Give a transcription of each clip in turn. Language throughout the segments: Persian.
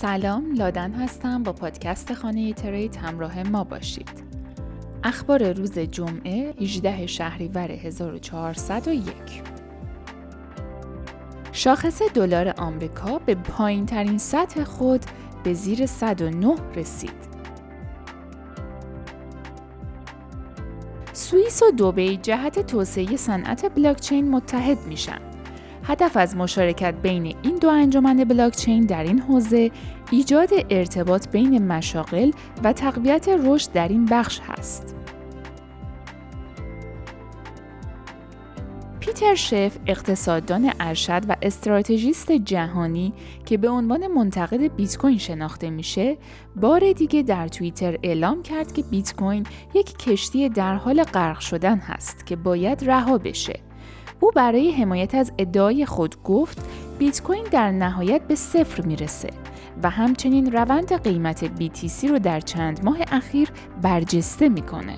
سلام لادن هستم با پادکست خانه ترید همراه ما باشید. اخبار روز جمعه 18 شهریور 1401 شاخص دلار آمریکا به پایین ترین سطح خود به زیر 109 رسید. سوئیس و دوبی جهت توسعه صنعت بلاکچین متحد میشن. هدف از مشارکت بین این دو انجمن بلاکچین در این حوزه ایجاد ارتباط بین مشاغل و تقویت رشد در این بخش هست. پیتر شف اقتصاددان ارشد و استراتژیست جهانی که به عنوان منتقد بیت کوین شناخته میشه بار دیگه در توییتر اعلام کرد که بیت کوین یک کشتی در حال غرق شدن هست که باید رها بشه او برای حمایت از ادعای خود گفت بیت کوین در نهایت به صفر می‌رسه و همچنین روند قیمت BTC رو در چند ماه اخیر برجسته می‌کنه.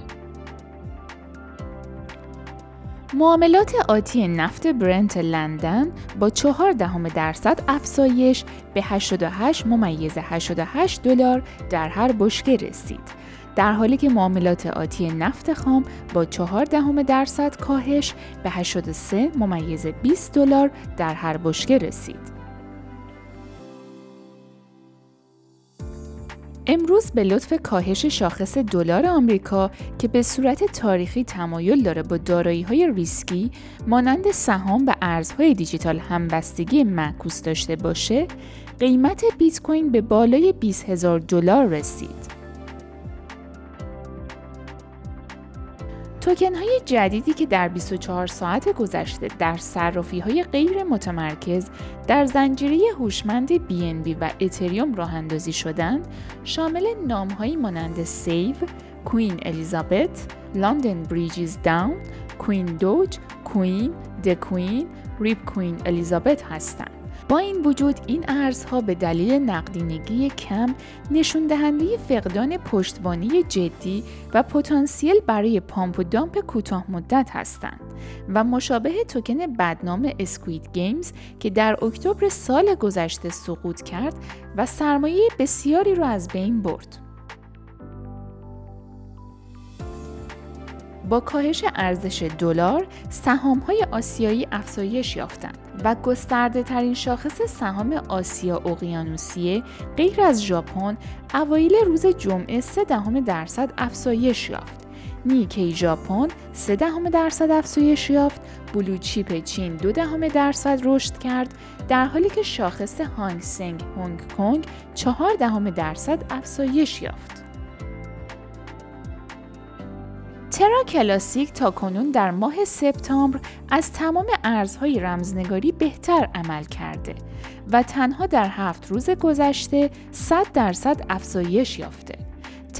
معاملات آتی نفت برنت لندن با 4 دهم درصد افزایش به 88 ممیز 88 دلار در هر بشکه رسید در حالی که معاملات آتی نفت خام با 4 دهم درصد کاهش به 83 ممیز 20 دلار در هر بشکه رسید. امروز به لطف کاهش شاخص دلار آمریکا که به صورت تاریخی تمایل داره با دارایی های ریسکی مانند سهام و ارزهای دیجیتال همبستگی معکوس داشته باشه، قیمت بیت کوین به بالای 20 هزار دلار رسید. توکن های جدیدی که در 24 ساعت گذشته در صرافی های غیر متمرکز در زنجیره هوشمند BNB و اتریوم راه اندازی شدند شامل نامهایی مانند Save Queen Elizabeth، London Bridge Is Down، Queen Doge، Queen، The Queen، RIP Queen Elizabeth هستند. با این وجود این ارزها به دلیل نقدینگی کم نشون دهنده فقدان پشتوانه جدی و پتانسیل برای pump و dump کوتاه مدت هستند و مشابه توکن بدنام Squid Games که در اکتبر سال گذشته سقوط کرد و سرمایه بسیاری را از بین برد. با کاهش ارزش دلار، سهام‌های آسیایی افزایش یافتند و گسترده ترین شاخص سهام آسیا اقیانوسیه غیر از ژاپن اوایل روز جمعه 3 دهم درصد افزایش یافت. نیکی ژاپن 3 دهم درصد افزایش یافت، بلو چیپ چین 2 دهم درصد رشد کرد، در حالی که شاخص هانگ سنگ هنگ کنگ 4 دهم درصد افزایش یافت. ترا کلاسیک تا کنون در ماه سپتامبر از تمام ارزهای رمزنگاری بهتر عمل کرده و تنها در هفت روز گذشته 100 درصد افزایش یافته.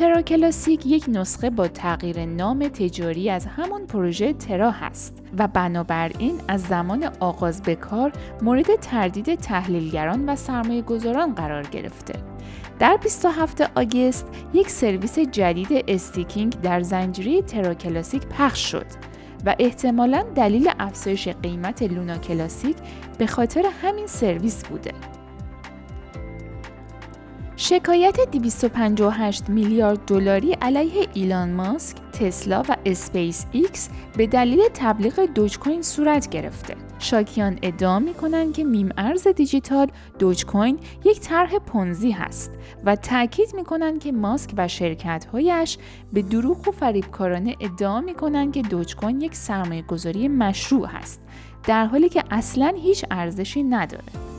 ترا کلاسیک یک نسخه با تغییر نام تجاری از همون پروژه ترا هست و بنابراین از زمان آغاز به کار مورد تردید تحلیلگران و سرمایه گذاران قرار گرفته. در 27 آگست یک سرویس جدید استیکینگ در زنجیره ترا کلاسیک پخش شد و احتمالا دلیل افزایش قیمت لونا کلاسیک به خاطر همین سرویس بوده. شکایت 258 میلیارد دلاری علیه ایلان ماسک، تسلا و اسپیس ایکس به دلیل تبلیغ Dogecoin صورت گرفته. شاکیان ادعا می کنند که میم ارز دیجیتال Dogecoin یک طرح پونزی هست و تاکید می کنند که ماسک و شرکت هایش به دروغ و فریبکارانه ادعا می کنند که Dogecoin یک سرمایه گذاری مشروع هست در حالی که اصلا هیچ ارزشی نداره.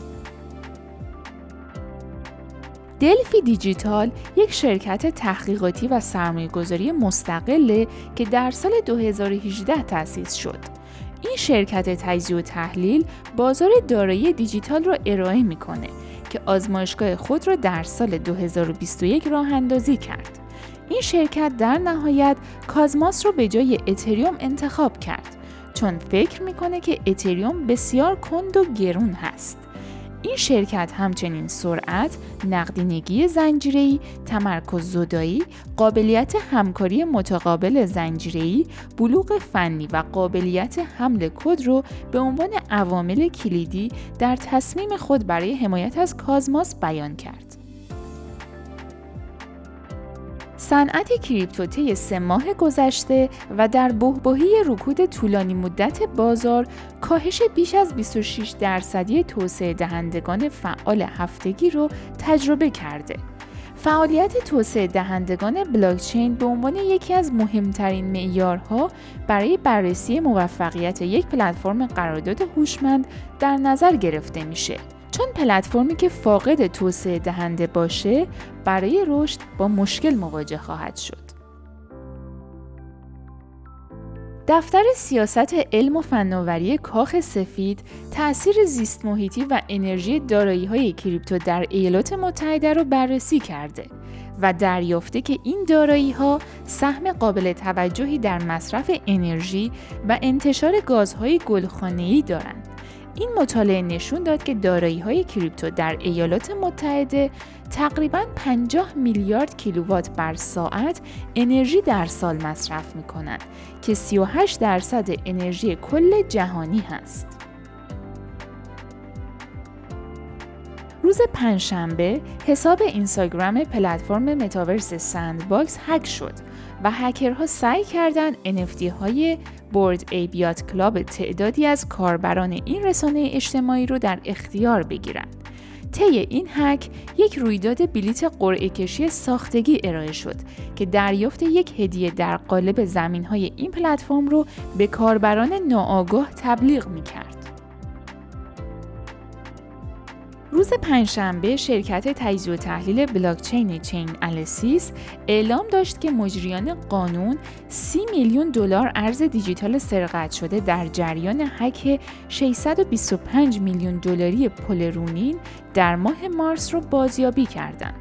دلفی دیجیتال یک شرکت تحقیقاتی و سرمایه‌گذاری مستقله که در سال 2018 تأسیس شد. این شرکت تجزیه و تحلیل بازار دارایی دیجیتال را ارائه می‌کنه که آزمایشگاه خود را در سال 2021 راه اندازی کرد. این شرکت در نهایت کازماس را به جای اتریوم انتخاب کرد چون فکر می‌کنه که اتریوم بسیار کند و گرون هست. این شرکت همچنین سرعت، نقدینگی زنجیره‌ای، تمرکز زدایی، قابلیت همکاری متقابل زنجیره‌ای، بلوغ فنی و قابلیت حمل کد رو به عنوان عوامل کلیدی در تصمیم خود برای حمایت از کازماس بیان کرد. صنعت کریپتو طی سه ماه گذشته و در بهبهی رکود طولانی مدت بازار کاهش بیش از 26 درصدی توسعه دهندگان فعال هفتگی رو تجربه کرده. فعالیت توسعه دهندگان بلاکچین به عنوان یکی از مهمترین معیارها برای بررسی موفقیت یک پلتفرم قرارداد هوشمند در نظر گرفته میشه. چون پلتفرمی که فاقد توسعه دهنده باشه برای رشد با مشکل مواجه خواهد شد. دفتر سیاست علم و فناوری کاخ سفید تأثیر زیست محیطی و انرژی دارایی های کریپتو در ایالات متحده را بررسی کرده و دریافته که این دارایی ها سهم قابل توجهی در مصرف انرژی و انتشار گازهای گلخانه‌ای دارند. این مطالعه نشون داد که دارایی های کریپتو در ایالات متحده تقریبا 50 میلیارد کیلووات بر ساعت انرژی در سال مصرف می کنند که 38 درصد انرژی کل جهانی هست. روز پنجشنبه حساب اینستاگرام پلتفرم متاورس Sandbox هک شد و هکرها سعی کردند NFT های Bored Ape Yacht Club تعدادی از کاربران این رسانه اجتماعی رو در اختیار بگیرند. طی این هک یک رویداد بلیت قرعه کشی ساختگی ارائه شد که دریافت یک هدیه در قالب زمین های این پلتفرم رو به کاربران ناآگاه تبلیغ می کرد. روز پنجشنبه شرکت تجزیه و تحلیل بلاکچین چین السیس اعلام داشت که مجریان قانون 30 میلیون دلار ارز دیجیتال سرقت شده در جریان حک 625 میلیون دلاری پولرونین در ماه مارس را بازیابی کردند.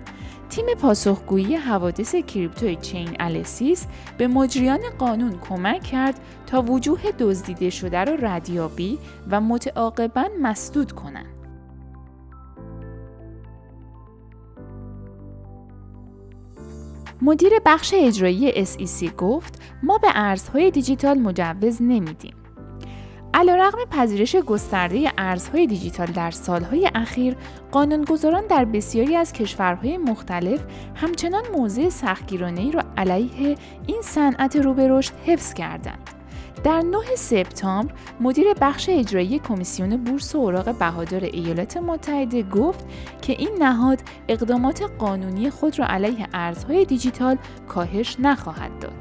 تیم پاسخگویی حوادث کریپتو چین السیس به مجریان قانون کمک کرد تا وجوه دزدیده شده را ردیابی و متعاقبا مسدود کنند. مدیر بخش اجرایی SEC گفت ما به ارزهای دیجیتال مجوز نمیدیم. علیرغم پذیرش گسترده ارزهای دیجیتال در سالهای اخیر، قانونگذاران در بسیاری از کشورهای مختلف همچنان موضع سختگیرانهای را علیه این صنعت رو به رشد حفظ کردند. در 9 سپتامبر مدیر بخش اجرایی کمیسیون بورس و اوراق بهادار ایالات متحده گفت که این نهاد اقدامات قانونی خود را علیه ارزهای دیجیتال کاهش نخواهد داد.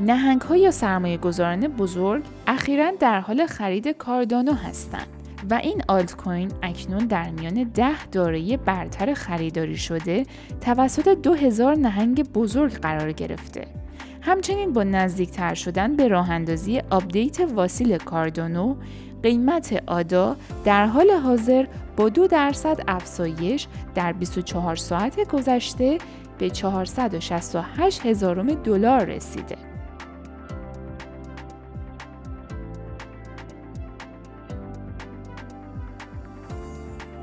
نهنگ ها سرمایه گذاران بزرگ اخیرا در حال خرید Cardano هستند. و این آلت کوین اکنون در میان ده دارایی برتر خریداری شده توسط 2000 نهنگ بزرگ قرار گرفته. همچنین با نزدیکتر شدن به راه اندازی آپدیت Vasil Cardano قیمت ADA در حال حاضر با دو درصد افزایش در 24 ساعت گذشته به 468 هزارم دلار رسیده.